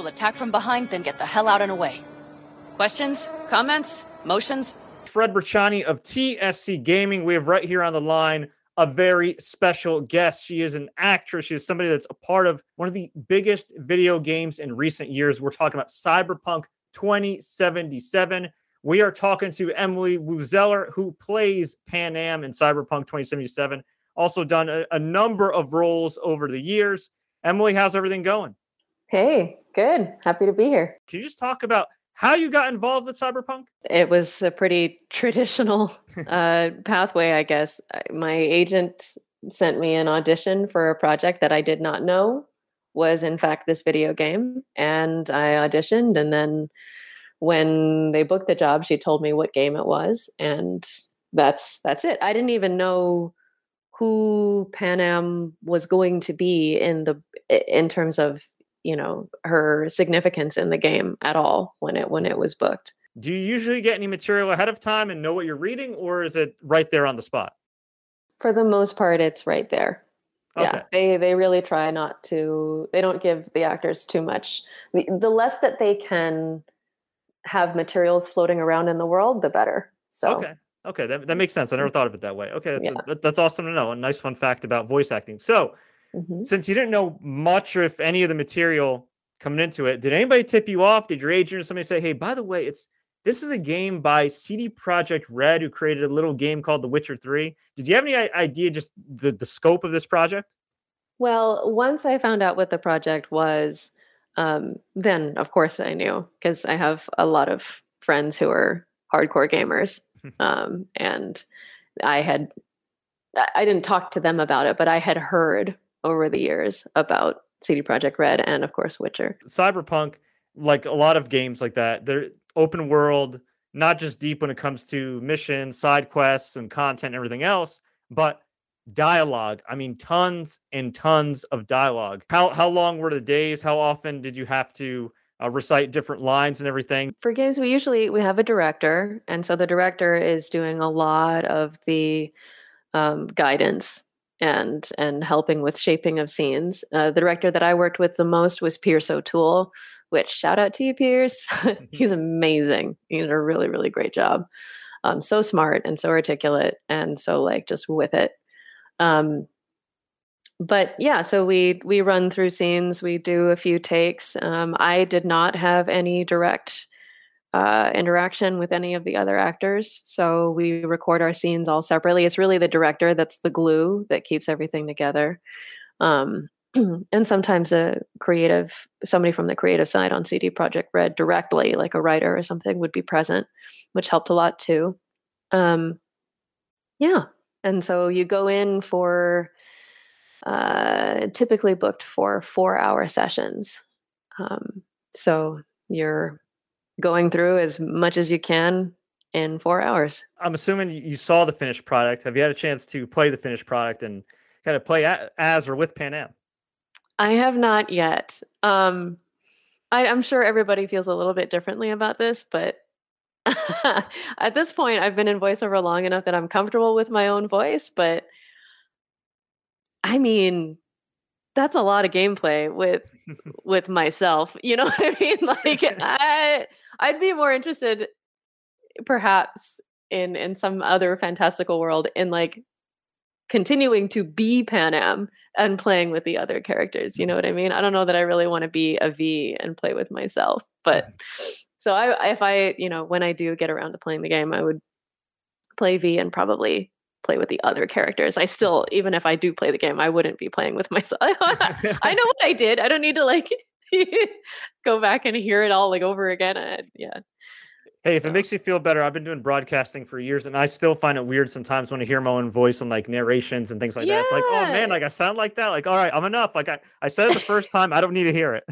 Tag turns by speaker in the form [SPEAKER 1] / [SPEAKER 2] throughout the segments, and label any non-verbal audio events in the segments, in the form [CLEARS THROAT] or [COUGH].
[SPEAKER 1] We'll attack from behind, then get the hell out and away. Questions? Comments? Motions?
[SPEAKER 2] Fred Bracciani of TSC Gaming. We have right here on the line a very special guest. She is an actress. She is somebody that's a part of one of the biggest video games in recent years. We're talking about Cyberpunk 2077. We are talking to Emily Woo Zeller, who plays Panam in Cyberpunk 2077. Also done a, a number of roles over the years. Emily, how's everything going?
[SPEAKER 3] Hey, good. Happy to be here.
[SPEAKER 2] Can you just talk about how you got involved with Cyberpunk?
[SPEAKER 3] It was a pretty [LAUGHS] traditional uh, pathway, I guess. My agent sent me an audition for a project that I did not know was, in fact, this video game. And I auditioned. And then when they booked the job, she told me what game it was. And that's that's it. I didn't even know who Panam was going to be in the in terms of you know her significance in the game at all when it when it was booked.
[SPEAKER 2] Do you usually get any material ahead of time and know what you're reading or is it right there on the spot?
[SPEAKER 3] For the most part it's right there. Okay. yeah they they really try not to they don't give the actors too much. The, the less that they can have materials floating around in the world the better. So
[SPEAKER 2] okay. Okay that, that makes sense. I never mm. thought of it that way. Okay yeah. that, that's awesome to know. A nice fun fact about voice acting. So Mm-hmm. Since you didn't know much or if any of the material coming into it, did anybody tip you off? Did your agent or somebody say, "Hey, by the way, it's this is a game by CD Projekt Red, who created a little game called The Witcher 3. Did you have any idea just the, the scope of this project?
[SPEAKER 3] Well, once I found out what the project was, um, then of course I knew because I have a lot of friends who are hardcore gamers. [LAUGHS] um, and I had, I didn't talk to them about it, but I had heard over the years about CD Projekt Red and of course Witcher.
[SPEAKER 2] Cyberpunk, like a lot of games like that, they're open world, not just deep when it comes to missions, side quests, and content and everything else, but dialogue. I mean, tons and tons of dialogue. How how long were the days? How often did you have to uh, recite different lines and everything?
[SPEAKER 3] For games, we usually we have a director, and so the director is doing a lot of the um, guidance and and helping with shaping of scenes. Uh, the director that I worked with the most was Pierce O'Toole, which shout out to you, Pierce. [LAUGHS] Mm-hmm. He's amazing. He did a really really great job. Um, so smart and so articulate and so like just with it. Um, but yeah, so we we run through scenes. We do a few takes. Um, I did not have any direct uh, interaction with any of the other actors. So we record our scenes all separately. It's really the director that's the glue that keeps everything together. Um, [CLEARS THROAT] and sometimes a creative, somebody from the creative side on CD Projekt Red directly, like a writer or something, would be present, which helped a lot too. Um, yeah. And so you go in for uh, typically booked for four hour sessions. Um, so you're going through as much as you can in four hours.
[SPEAKER 2] I'm assuming you saw the finished product. Have you had a chance to play the finished product and kind of play as or with Panam?
[SPEAKER 3] I have not yet. Um, I, I'm sure everybody feels a little bit differently about this, but [LAUGHS] at this point, I've been in voiceover long enough that I'm comfortable with my own voice. But I mean, that's a lot of gameplay with [LAUGHS] with myself. You know [LAUGHS] what I mean? [LAUGHS] Like I I'd be more interested perhaps in in some other fantastical world in like continuing to be Panam and playing with the other characters. You know what I mean? I don't know that I really want to be a V and play with myself, but so I if I, you know, when I do get around to playing the game, I would play V and probably play with the other characters. I still, even if I do play the game, I wouldn't be playing with myself. [LAUGHS] I know what I did. I don't need to like [LAUGHS] go back and hear it all like over again. I, yeah.
[SPEAKER 2] Hey, if so. it makes you feel better, I've been doing broadcasting for years and I still find it weird sometimes when I hear my own voice and like narrations and things like yeah. that. It's like, oh man, like I sound like that. Like, all right, I'm enough. Like I, I said it the first [LAUGHS] time. I don't need to hear
[SPEAKER 3] it.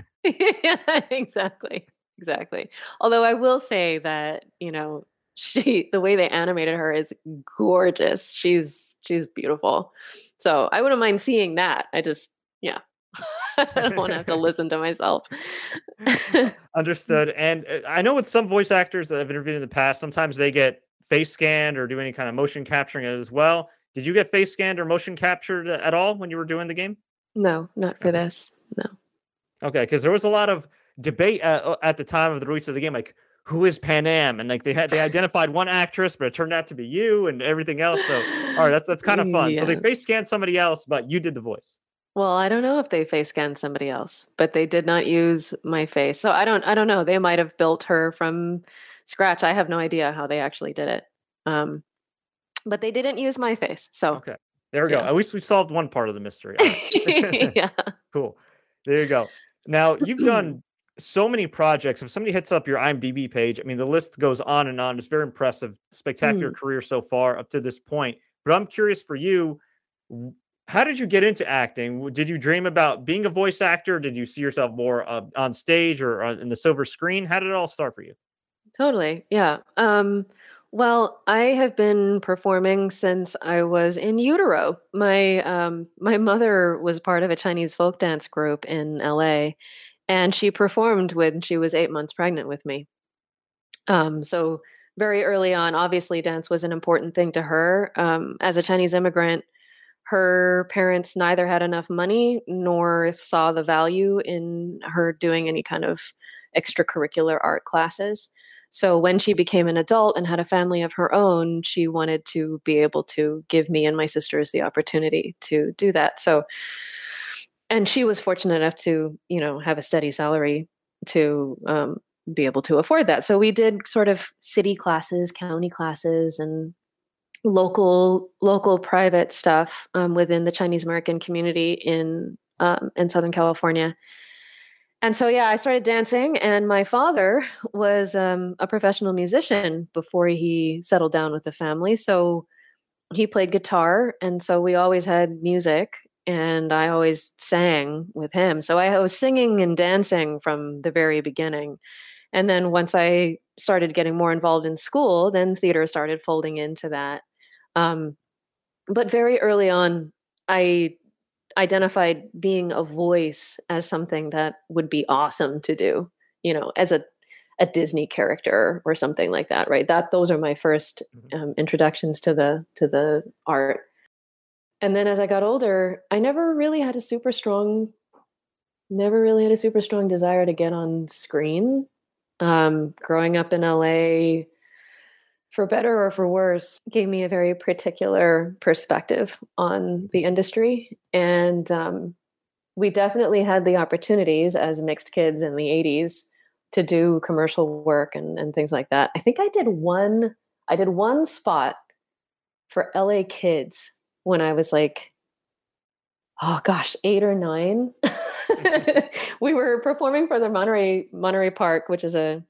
[SPEAKER 3] yeah, exactly. Exactly. Although I will say that, you know, she the way they animated her is gorgeous. She's she's beautiful. So I wouldn't mind seeing that. I just yeah. [LAUGHS] I don't want to have to [LAUGHS] listen to myself. [LAUGHS]
[SPEAKER 2] Understood. And uh, I know with some voice actors that I've interviewed in the past, sometimes they get face scanned or do any kind of motion capturing as well. Did you get face scanned or motion captured at all when you were doing the game?
[SPEAKER 3] No, not for this. No.
[SPEAKER 2] Okay, because there was a lot of debate uh, at the time of the release of the game, like who is Panam? and like they had they identified one actress, but it turned out to be you and everything else. So all right, that's that's kind of fun. Yeah. So they face scanned somebody else, but you did the voice.
[SPEAKER 3] Well, I don't know if they face scanned somebody else, but they did not use my face. So I don't I don't know. They might have built her from scratch. I have no idea how they actually did it. Um, but they didn't use my face. So
[SPEAKER 2] okay, there we yeah. go. At least we solved one part of the mystery. [LAUGHS]
[SPEAKER 3] yeah, [LAUGHS]
[SPEAKER 2] cool. There you go. Now you've done [CLEARS THROAT] so many projects. If somebody hits up your IMDb page, I mean, the list goes on and on. It's very impressive, spectacular mm. career so far up to this point. But I'm curious for you, how did you get into acting? Did you dream about being a voice actor? Did you see yourself more uh, on stage or uh, in the silver screen? How did it all start for you?
[SPEAKER 3] Totally. Yeah. Um, well, I have been performing since I was in utero. My um, my mother was part of a Chinese folk dance group in LA, and she performed when she was eight months pregnant with me. Um, so very early on, obviously, dance was an important thing to her. Um, as a Chinese immigrant, her parents neither had enough money nor saw the value in her doing any kind of extracurricular art classes. So when she became an adult and had a family of her own, she wanted to be able to give me and my sisters the opportunity to do that. So and she was fortunate enough to you know have a steady salary to um, be able to afford that. So we did sort of city classes county classes and local local private stuff um, within the chinese american community in um, in southern california. And so yeah i started dancing and my father was um, a professional musician before he settled down with the family. So he played guitar and so we always had music and I always sang with him. So I was singing and dancing from the very beginning. And then once I started getting more involved in school, then theater started folding into that. Um, but very early on, I identified being a voice as something that would be awesome to do, you know, as a a Disney character or something like that, right? That those are my 1st mm-hmm. um, introductions to the to the art and then as I got older, I never really had a super strong, never really had a super strong desire to get on screen. Um, growing up in LA, for better or for worse, gave me a very particular perspective on the industry. And um, we definitely had the opportunities as mixed kids in the 80s to do commercial work and, and things like that. I think I did one, I did one spot for LA Kids when I was like, oh gosh, eight or 9 mm-hmm. [LAUGHS] [LAUGHS] we were performing for the Monterey Monterey Park, which is a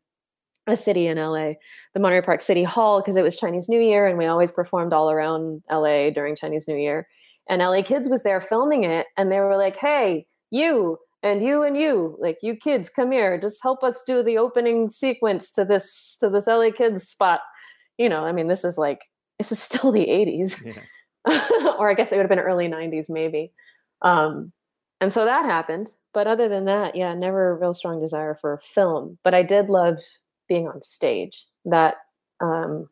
[SPEAKER 3] a city in LA, the Monterey Park City Hall, because it was Chinese New Year, and we always performed all around LA during Chinese New Year. And LA Kids was there filming it, and they were like, "Hey, you and you and you, like you kids, come here, just help us do the opening sequence to this to this LA Kids spot." You know, I mean, this is like this is still the '80s. Yeah. [LAUGHS] or I guess it would have been early 90s maybe. Um, and so that happened. But other than that, yeah, never a real strong desire for film. But I did love being on stage. That um,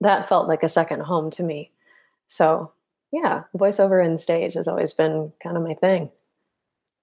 [SPEAKER 3] that felt like a second home to me. So yeah, voiceover and stage has always been kind of my thing.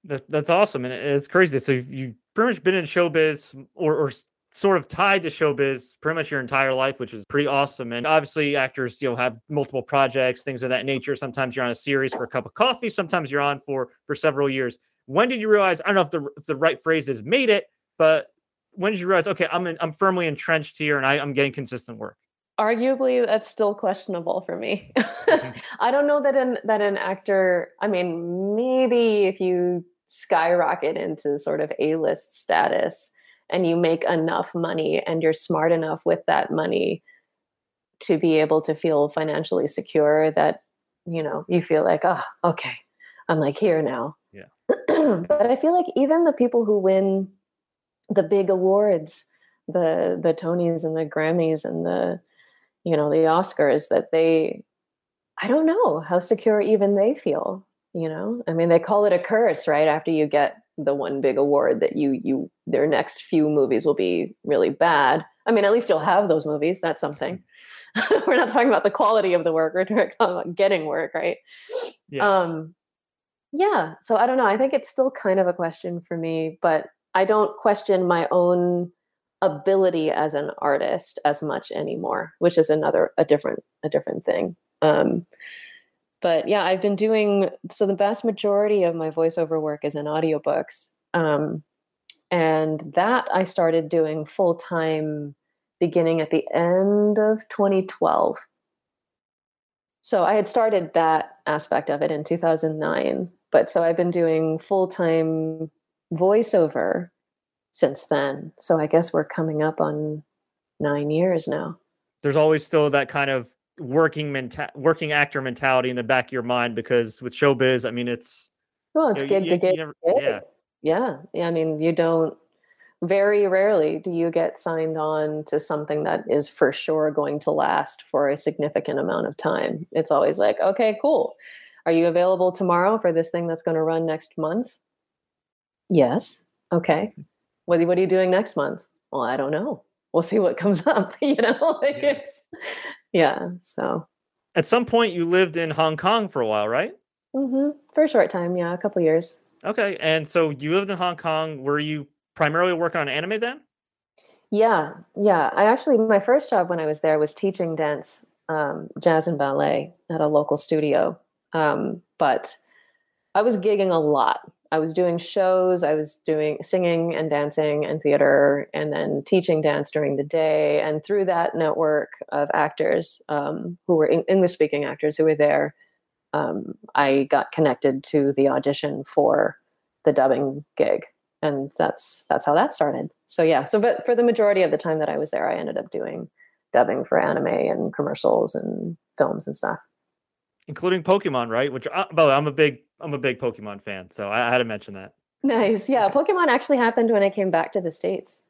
[SPEAKER 2] That, that's awesome, and it's crazy. So you've pretty much been in showbiz or, or sort of tied to showbiz pretty much your entire life, which is pretty awesome. And obviously, actors you'll have multiple projects, things of that nature. Sometimes you're on a series for a cup of coffee. Sometimes you're on for for several years. When did you realize? I don't know if the if the right phrase is made it, but when did you realize? Okay, I'm in, I'm firmly entrenched here, and I, I'm getting consistent work.
[SPEAKER 3] Arguably, that's still questionable for me. Mm-hmm. [LAUGHS] I don't know that an that an actor. I mean, maybe if you skyrocket into sort of A list status and you make enough money and you're smart enough with that money to be able to feel financially secure that you know you feel like oh okay i'm like here now.
[SPEAKER 2] Yeah. [CLEARS THROAT]
[SPEAKER 3] But i feel like even the people who win the big awards the the tonys and the grammys and the you know the oscars that they i don't know how secure even they feel you know? I mean they call it a curse right after you get the one big award that you you their next few movies will be really bad. I mean, at least you'll have those movies. That's something. [LAUGHS] we're not talking about the quality of the work. We're talking about getting work, right? Yeah. Um, yeah. So I don't know. I think it's still kind of a question for me, but I don't question my own ability as an artist as much anymore, which is another a different a different thing. Um, but yeah, I've been doing so the vast majority of my voiceover work is in audiobooks. Um, and that I started doing full time beginning at the end of 2012. So I had started that aspect of it in 2009, but so I've been doing full time voiceover since then. So I guess we're coming up on nine years now.
[SPEAKER 2] There's always still that kind of working menta- working actor mentality in the back of your mind because with showbiz, I mean, it's
[SPEAKER 3] well, it's you know, gig you, to gig. Never, yeah, yeah, yeah. I mean, you don't. Very rarely do you get signed on to something that is for sure going to last for a significant amount of time. It's always like, okay, cool. Are you available tomorrow for this thing that's going to run next month? Yes. Okay. What, what are you doing next month? Well, I don't know. We'll see what comes [LAUGHS] up. You know, like yeah. it's, yeah. So
[SPEAKER 2] at some point you lived in Hong Kong for a while, right?
[SPEAKER 3] Mm-hmm. For a short time. Yeah. A couple years.
[SPEAKER 2] Okay. And so you lived in Hong Kong. Were you primarily working on anime then?
[SPEAKER 3] Yeah. Yeah. I actually, my first job when I was there was teaching dance, um, jazz and ballet at a local studio. Um, but I was gigging a lot I was doing shows, I was doing singing and dancing and theater, and then teaching dance during the day. And through that network of actors um, who were English speaking actors who were there, um, I got connected to the audition for the dubbing gig, and that's that's how that started. So yeah, so but for the majority of the time that I was there, I ended up doing dubbing for anime and commercials and films and stuff
[SPEAKER 2] including Pokemon, right? Which, uh, way, I'm a big I'm a big Pokemon fan, so I, I, had to mention that.
[SPEAKER 3] Nice, yeah. Pokemon actually happened when I came back to the states,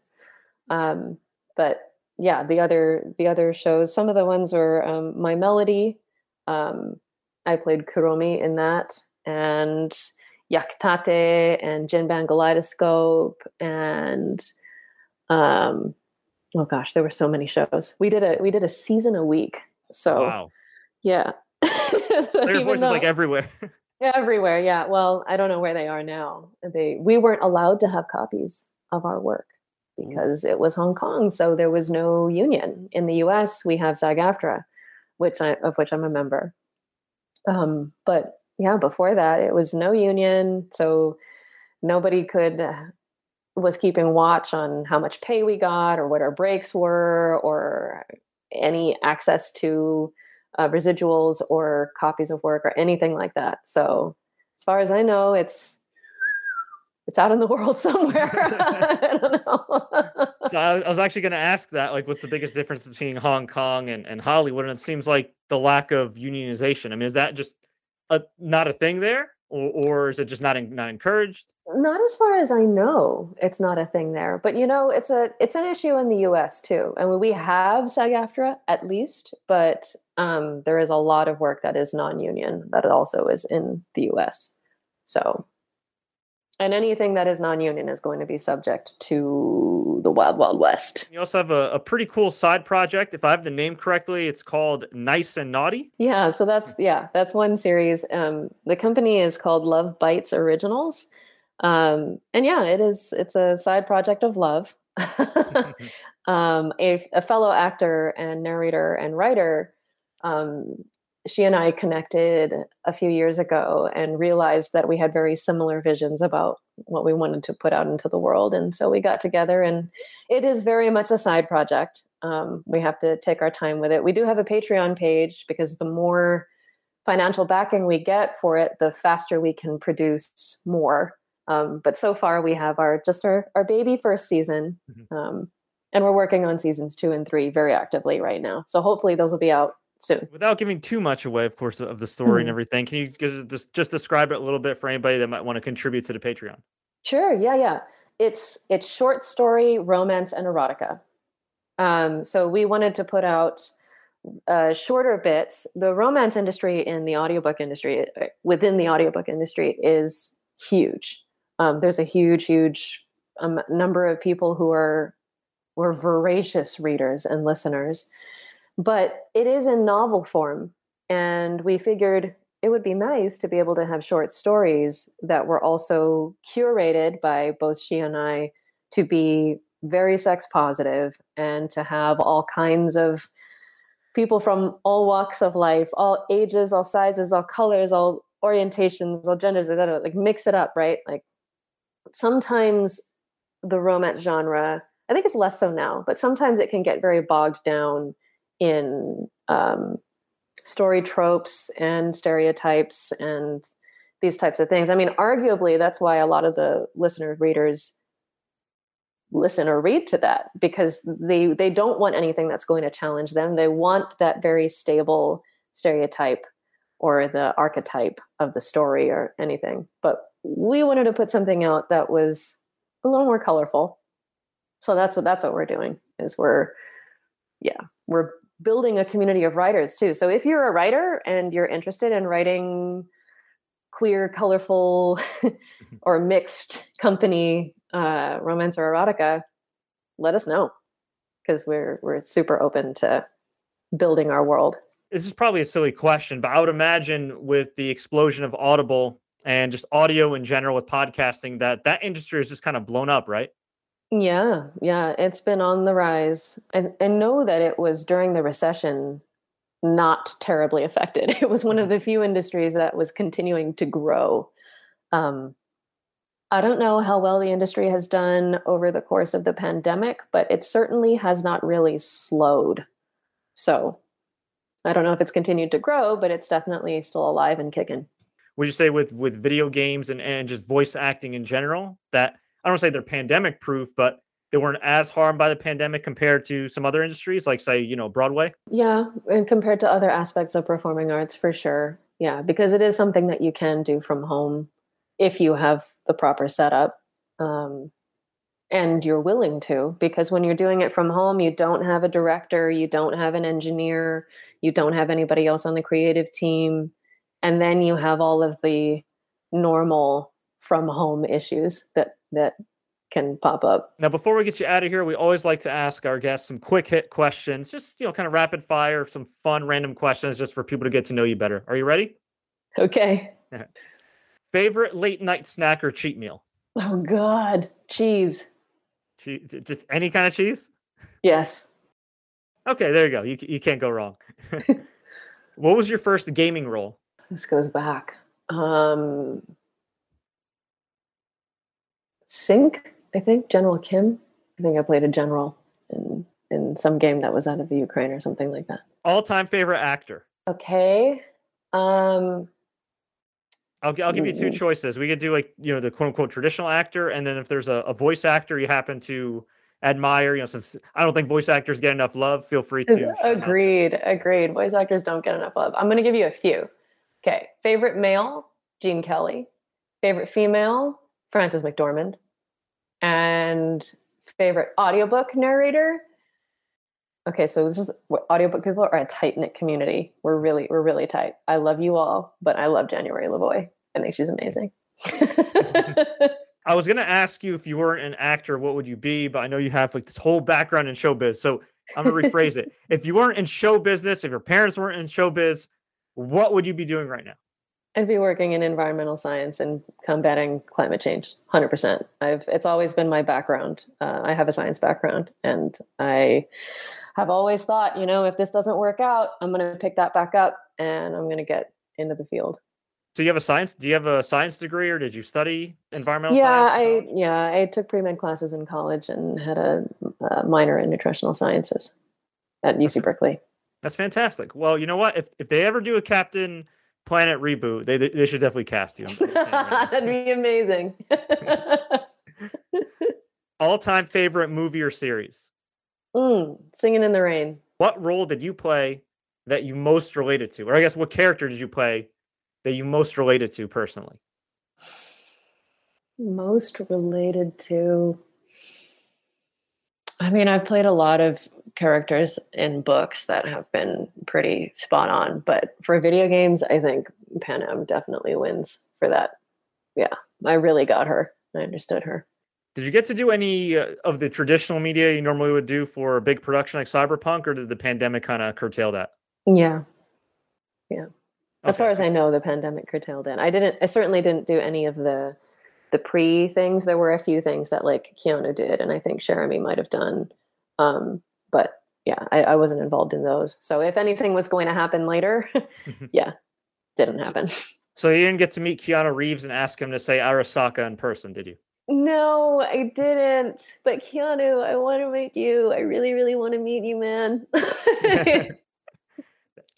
[SPEAKER 3] um, but yeah, the other the other shows, some of the ones were um, My Melody. Um, I played Kuromi in that, and Yakitate and Jinban Kaleidoscope, and um, oh gosh, there were so many shows. We did a we did a season a week. So wow. yeah, [LAUGHS]
[SPEAKER 2] so Their voices though, like everywhere. [LAUGHS]
[SPEAKER 3] everywhere, yeah. Well, I don't know where they are now. They we weren't allowed to have copies of our work because it was Hong Kong, so there was no union. In the U.S., we have SAG-AFTRA, which I of which I'm a member. Um, but yeah, before that, it was no union, so nobody could uh, was keeping watch on how much pay we got or what our breaks were or any access to uh, residuals or copies of work or anything like that. So, as far as I know, it's it's out in the [LAUGHS] world somewhere. [LAUGHS] I don't
[SPEAKER 2] know. so I, was actually going to ask that, like, what's the biggest difference between Hong Kong and, and Hollywood? And it seems like the lack of unionization. I mean, is that just a, not a thing there? Or, or is it just not in, not encouraged?
[SPEAKER 3] Not as far as I know, it's not a thing there. But you know, it's a it's an issue in the U.S. too, and we have SAG-AFTRA at least, but um, there is a lot of work that is non-union that also is in the U.S. So and anything that is non-union is going to be subject to the wild wild west.
[SPEAKER 2] You also have a, a, pretty cool side project. If i have the name correctly it's called nice and naughty.
[SPEAKER 3] Yeah so that's yeah that's one series. Um, the company is called love bytes originals. Um, and yeah it is it's a side project of love. [LAUGHS] [LAUGHS] Um, a, a fellow actor and narrator and writer um, she and I connected a few years ago and realized that we had very similar visions about what we wanted to put out into the world. And so we got together, and it is very much a side project. Um, we have to take our time with it. We do have a Patreon page because the more financial backing we get for it, the faster we can produce more. Um, but so far, we have our just our, our baby first season. Mm-hmm. Um, and we're working on seasons two and three very actively right now. So hopefully, those will be out soon.
[SPEAKER 2] Without giving too much away, of course, of the story mm-hmm. and everything, can you just just describe it a little bit for anybody that might want to contribute to the Patreon?
[SPEAKER 3] Sure. Yeah, yeah. It's it's short story, romance, and erotica. Um, so we wanted to put out uh, shorter bits. The romance industry in the audiobook industry, uh, within the audiobook industry, is huge. Um, there's a huge, huge um, number of people who are were voracious readers and listeners but it is in novel form and we figured it would be nice to be able to have short stories that were also curated by both she and I to be very sex positive and to have all kinds of people from all walks of life, all ages, all sizes, all colors, all orientations, all genders. Like mix it up, right? Like sometimes the romance genre, I think it's less so now, but sometimes it can get very bogged down in um, story tropes and stereotypes and these types of things. I mean, arguably, that's why a lot of the listener readers listen or read to that because they they don't want anything that's going to challenge them. They want that very stable stereotype or the archetype of the story or anything. But we wanted to put something out that was a little more colorful. So that's what that's what we're doing is we're yeah, we're building a community of writers too. So if you're a writer and you're interested in writing queer, colorful, [LAUGHS] or mixed company uh, romance or erotica, let us know because we're we're super open to building our world.
[SPEAKER 2] This is probably a silly question, but I would imagine with the explosion of Audible and just audio in general with podcasting, that that industry is just kind of blown up, right?
[SPEAKER 3] Yeah, yeah, it's been on the rise. And and know that it was during the recession not terribly affected. [LAUGHS] It was one of mm-hmm. the few industries that was continuing to grow. Um, I don't know how well the industry has done over the course of the pandemic, but it certainly has not really slowed. So I don't know if it's continued to grow, but it's definitely still alive and kicking.
[SPEAKER 2] Would you say with with video games and, and just voice acting in general that I don't say they're pandemic proof, but they weren't as harmed by the pandemic compared to some other industries, like say, you know, Broadway?
[SPEAKER 3] Yeah, and compared to other aspects of performing arts, for sure. Yeah, because it is something that you can do from home if you have the proper setup. Um, and you're willing to because when you're doing it from home you don't have a director you don't have an engineer you don't have anybody else on the creative team and then you have all of the normal from home issues that that can pop up.
[SPEAKER 2] Now, before we get you out of here, we always like to ask our guests some quick hit questions, just you know, kind of rapid fire, some fun random questions just for people to get to know you better. Are you ready?
[SPEAKER 3] Okay. [LAUGHS]
[SPEAKER 2] Favorite late night snack or cheat meal?
[SPEAKER 3] Oh God, cheese.
[SPEAKER 2] Cheese, just any kind of cheese?
[SPEAKER 3] Yes.
[SPEAKER 2] Okay, there you go. You you can't go wrong. [LAUGHS] what was your first gaming role?
[SPEAKER 3] This goes back. Um, Sync, I think, General Kim. I think I played a general in in some game that was out of the Ukraine or something like that.
[SPEAKER 2] All time favorite actor.
[SPEAKER 3] Okay. Um
[SPEAKER 2] I'll, I'll give you two choices. We could do like, you know, the quote unquote traditional actor. And then if there's a, a voice actor you happen to admire, you know, since I don't think voice actors get enough love, feel free to. [LAUGHS]
[SPEAKER 3] Agreed. Agreed. Voice actors don't get enough love. I'm going to give you a few. Okay. Favorite male, Gene Kelly. Favorite female, Frances McDormand. And favorite audiobook narrator. Okay, so this is what audiobook people are a tight knit community. We're really, we're really tight. I love you all, but I love January LaVoy. I think she's amazing. [LAUGHS]
[SPEAKER 2] I was gonna ask you if you weren't an actor, what would you be? But I know you have like this whole background in showbiz. So I'm gonna rephrase it. [LAUGHS] If you weren't in show business, if your parents weren't in showbiz, what would you be doing right now?
[SPEAKER 3] I'd be working in environmental science and combating climate change. Hundred percent. I've it's always been my background. Uh, I have a science background, and I have always thought, you know, if this doesn't work out, I'm going to pick that back up and I'm going to get into the field.
[SPEAKER 2] So you have a science? Do you have a science degree, or did you study environmental?
[SPEAKER 3] Yeah, I yeah I took pre med classes in college and had a, a minor in nutritional sciences at UC Berkeley.
[SPEAKER 2] That's fantastic. Well, you know what? If if they ever do a Captain Planet reboot, they they should definitely cast you. [LAUGHS]
[SPEAKER 3] That'd be amazing. [LAUGHS]
[SPEAKER 2] All time favorite movie or series?
[SPEAKER 3] Mm, Singing in the Rain.
[SPEAKER 2] What role did you play that you most related to, or I guess what character did you play that you most related to personally?
[SPEAKER 3] Most related to. I mean, I've played a lot of characters in books that have been pretty spot on. But for video games, I think Panam definitely wins for that. Yeah, I really got her. I understood her.
[SPEAKER 2] Did you get to do any uh, of the traditional media you normally would do for a big production like Cyberpunk, or did the pandemic kind of curtail that?
[SPEAKER 3] Yeah, yeah. As far as I know, the pandemic curtailed it. I didn't. I certainly didn't do any of the the pre things. There were a few things that like Keanu did, and I think Jeremy might have done. Um, but yeah, I, I wasn't involved in those. So if anything was going to happen later, [LAUGHS] yeah, didn't happen.
[SPEAKER 2] So you didn't get to meet Keanu Reeves and ask him to say Arasaka in person, did you?
[SPEAKER 3] No, I didn't. But Keanu, I want to meet you. I really, really want to meet you, man. [LAUGHS] [LAUGHS]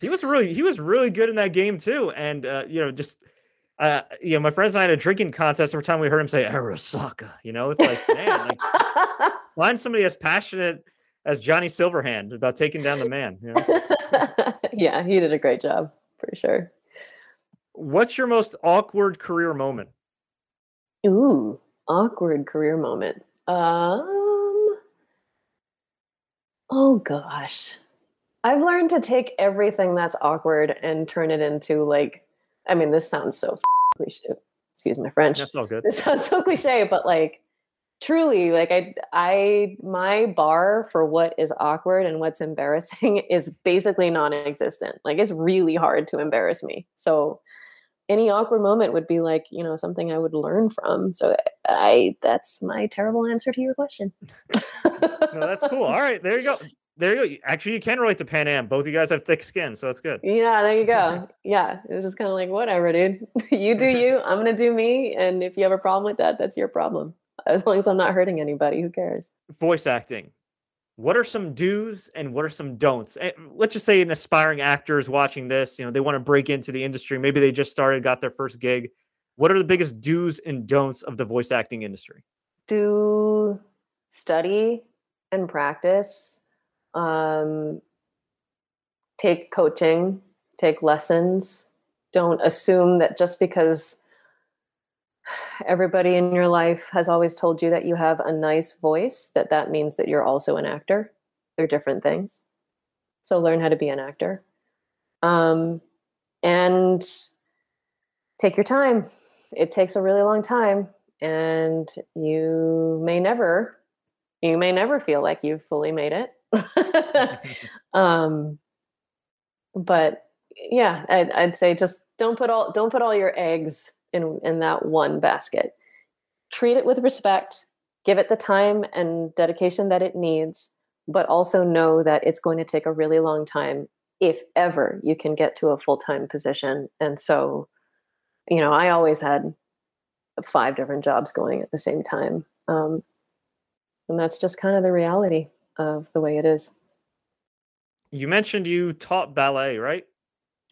[SPEAKER 2] he was really he was really good in that game too. And uh, you know, just uh, you know, my friends and I had a drinking contest every time we heard him say Arasaka. You know, it's like, man, like, [LAUGHS] find somebody as passionate as Johnny Silverhand about taking down the man. You know? [LAUGHS]
[SPEAKER 3] yeah, he did a great job for sure.
[SPEAKER 2] What's your most awkward career moment?
[SPEAKER 3] Ooh, awkward career moment. Um, oh gosh, I've learned to take everything that's awkward and turn it into like, I mean, this sounds so cliche. Excuse my French.
[SPEAKER 2] That's all good. [LAUGHS]
[SPEAKER 3] It sounds so cliche, but like, truly, like I, I, my bar for what is awkward and what's embarrassing [LAUGHS] is basically non-existent. Like, it's really hard to embarrass me. So, any awkward moment would be like you know something i would learn from so i that's my terrible answer to your question [LAUGHS]
[SPEAKER 2] no that's cool all right there you go there you go actually you can relate to panam both of you guys have thick skin so that's good
[SPEAKER 3] yeah there you go [LAUGHS] yeah it's just kind of like whatever dude [LAUGHS] you do you i'm gonna do me and if you have a problem with that that's your problem as long as i'm not hurting anybody who cares
[SPEAKER 2] voice acting what are some do's and what are some don'ts? And eh, let's just say an aspiring actor is watching this, you know, they want to break into the industry. Maybe they just started, got their first gig. What are the biggest do's and don'ts of the voice acting industry?
[SPEAKER 3] Do study and practice. Um, take coaching, take lessons. Don't assume that just because everybody in your life has always told you that you have a nice voice that that means that you're also an actor. They're different things. So learn how to be an actor. Um, and take your time. It takes a really long time and you may never you may never feel like you've fully made it [LAUGHS] um, but yeah I'd, I'd say just don't put all don't put all your eggs in in that one basket. Treat it with respect give it the time and dedication that it needs but also know that it's going to take a really long time if ever you can get to a full-time position. And so you know i always had five different jobs going at the same time um, and that's just kind of the reality of the way it is
[SPEAKER 2] you mentioned you taught ballet right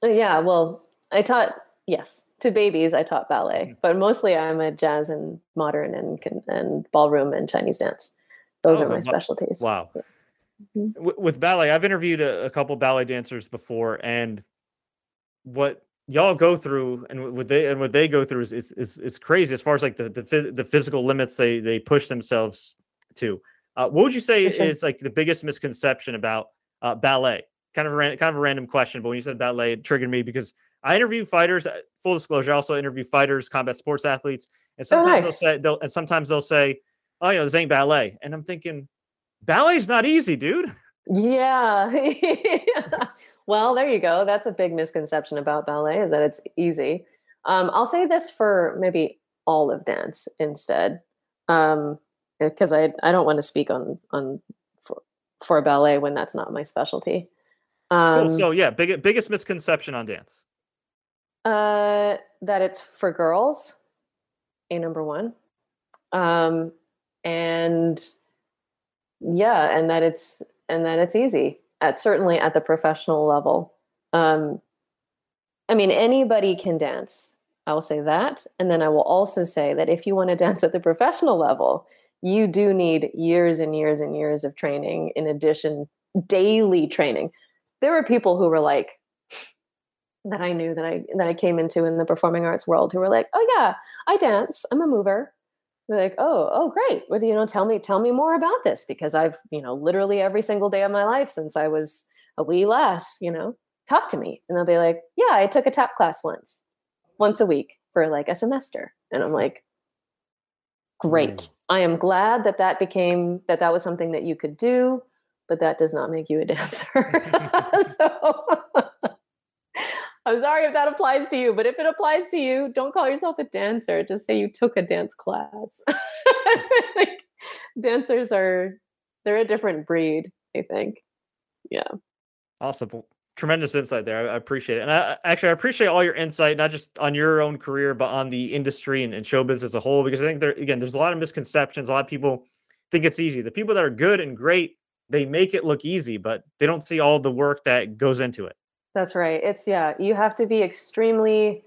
[SPEAKER 3] uh, yeah well i taught yes to babies, I taught ballet, mm-hmm. but mostly I'm a jazz and modern and and ballroom and Chinese dance. Those oh, are my specialties.
[SPEAKER 2] Wow. Yeah. Mm-hmm. With ballet, I've interviewed a, a, couple ballet dancers before, and what y'all go through and what they and what they go through is is, is, is crazy as far as like the the, the physical limits they they push themselves to. Uh, what would you say is like the biggest misconception about uh, ballet? Kind of a ran, kind of a random question, but when you said ballet, it triggered me because I interview fighters. Uh, full disclosure, I also interview fighters, combat sports athletes, and oh, sometimes oh, nice. they'll say, they'll, and sometimes they'll say, "Oh, you know, this ain't ballet," and I'm thinking, ballet's not easy, dude.
[SPEAKER 3] Yeah. [LAUGHS] [LAUGHS] well, there you go. That's a big misconception about ballet is that it's easy. Um, I'll say this for maybe all of dance instead, because I I don't want to speak on on for, for ballet when that's not my specialty.
[SPEAKER 2] Um, cool. So yeah, big, biggest misconception on dance.
[SPEAKER 3] Uh, that it's for girls. A number one. Um, and yeah, and that it's and that it's easy at certainly at the professional level. Um, I mean, anybody can dance. I will say that, and then I will also say that if you want to [LAUGHS] dance at the professional level, you do need years and years and years of training in addition daily training there were people who were like that I knew that I that I came into in the performing arts world who were like, "Oh yeah, I dance. I'm a mover." They're like, "Oh, oh great. What do you know? Tell me tell me more about this because I've, you know, literally every single day of my life since I was a wee lass, you know, talk to me." And they'll be like, "Yeah, I took a tap class once. Once a week for like a semester." And I'm like, "Great. Mm. I am glad that that became that that was something that you could do." but that does not make you a dancer. [LAUGHS] so [LAUGHS] I'm sorry if that applies to you, but if it applies to you, don't call yourself a dancer. Just say you took a dance class. [LAUGHS] like, dancers are they're a different breed, I think. Yeah.
[SPEAKER 2] Awesome. Tremendous insight there. I, appreciate it. And I, actually, I appreciate all your insight, not just on your own career, but on the industry and, and showbiz as a whole, because I think there, again, there's a lot of misconceptions. A lot of people think it's easy. The people that are good and great, they make it look easy, but they don't see all the work that goes into it.
[SPEAKER 3] That's right. It's yeah, you have to be extremely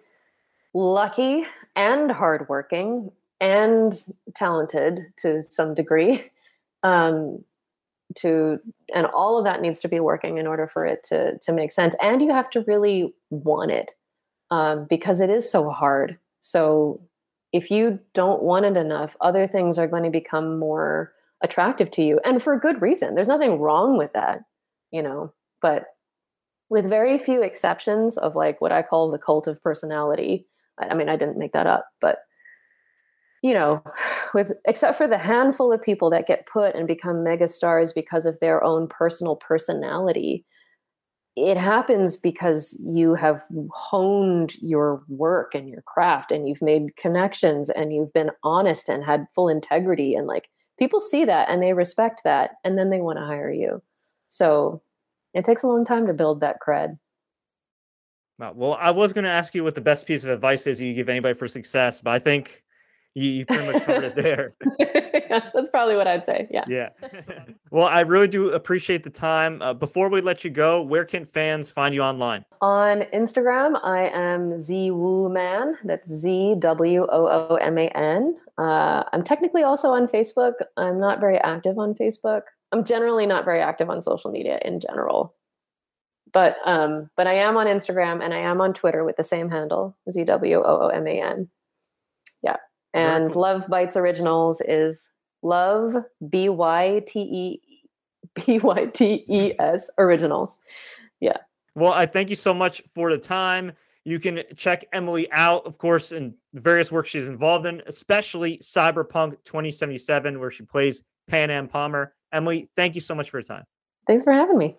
[SPEAKER 3] lucky and hardworking and talented to some degree. [LAUGHS] Um, to and all of that needs to be working in order for it to to make sense. And you have to really want it um, because it is so hard. So if you don't want it enough, other things are going to become more attractive to you, and for good reason. There's nothing wrong with that, you know. But with very few exceptions of like what I call the cult of personality. I mean, I didn't make that up, but you know, with except for the handful of people that get put and become megastars because of their own personal personality, it happens because you have honed your work and your craft and you've made connections and you've been honest and had full integrity and like people see that and they respect that and then they want to hire you. So it takes a long time to build that cred.
[SPEAKER 2] Well, I was going to ask you what the best piece of advice is you give anybody for success, but I think you, you pretty much covered it [LAUGHS] there.
[SPEAKER 3] yeah, that's probably what I'd say. Yeah.
[SPEAKER 2] Yeah. [LAUGHS] well, I really do appreciate the time. Uh, before we let you go, where can fans find you online?
[SPEAKER 3] On Instagram, I am Z Woo Man. That's Z W O O M A N. Uh, I'm technically also on Facebook. I'm not very active on Facebook. I'm generally not very active on social media in general. But um, but I am on Instagram and I am on Twitter with the same handle, Z W O O M A N. And cool. Love Bytes Originals is Love B Y T E B Y T E S Originals. Yeah.
[SPEAKER 2] Well, I thank you so much for the time. You can check Emily out, of course, in the various work she's involved in, especially Cyberpunk 2077, where she plays Panam Palmer. Emily, thank you so much for your time.
[SPEAKER 3] Thanks for having me.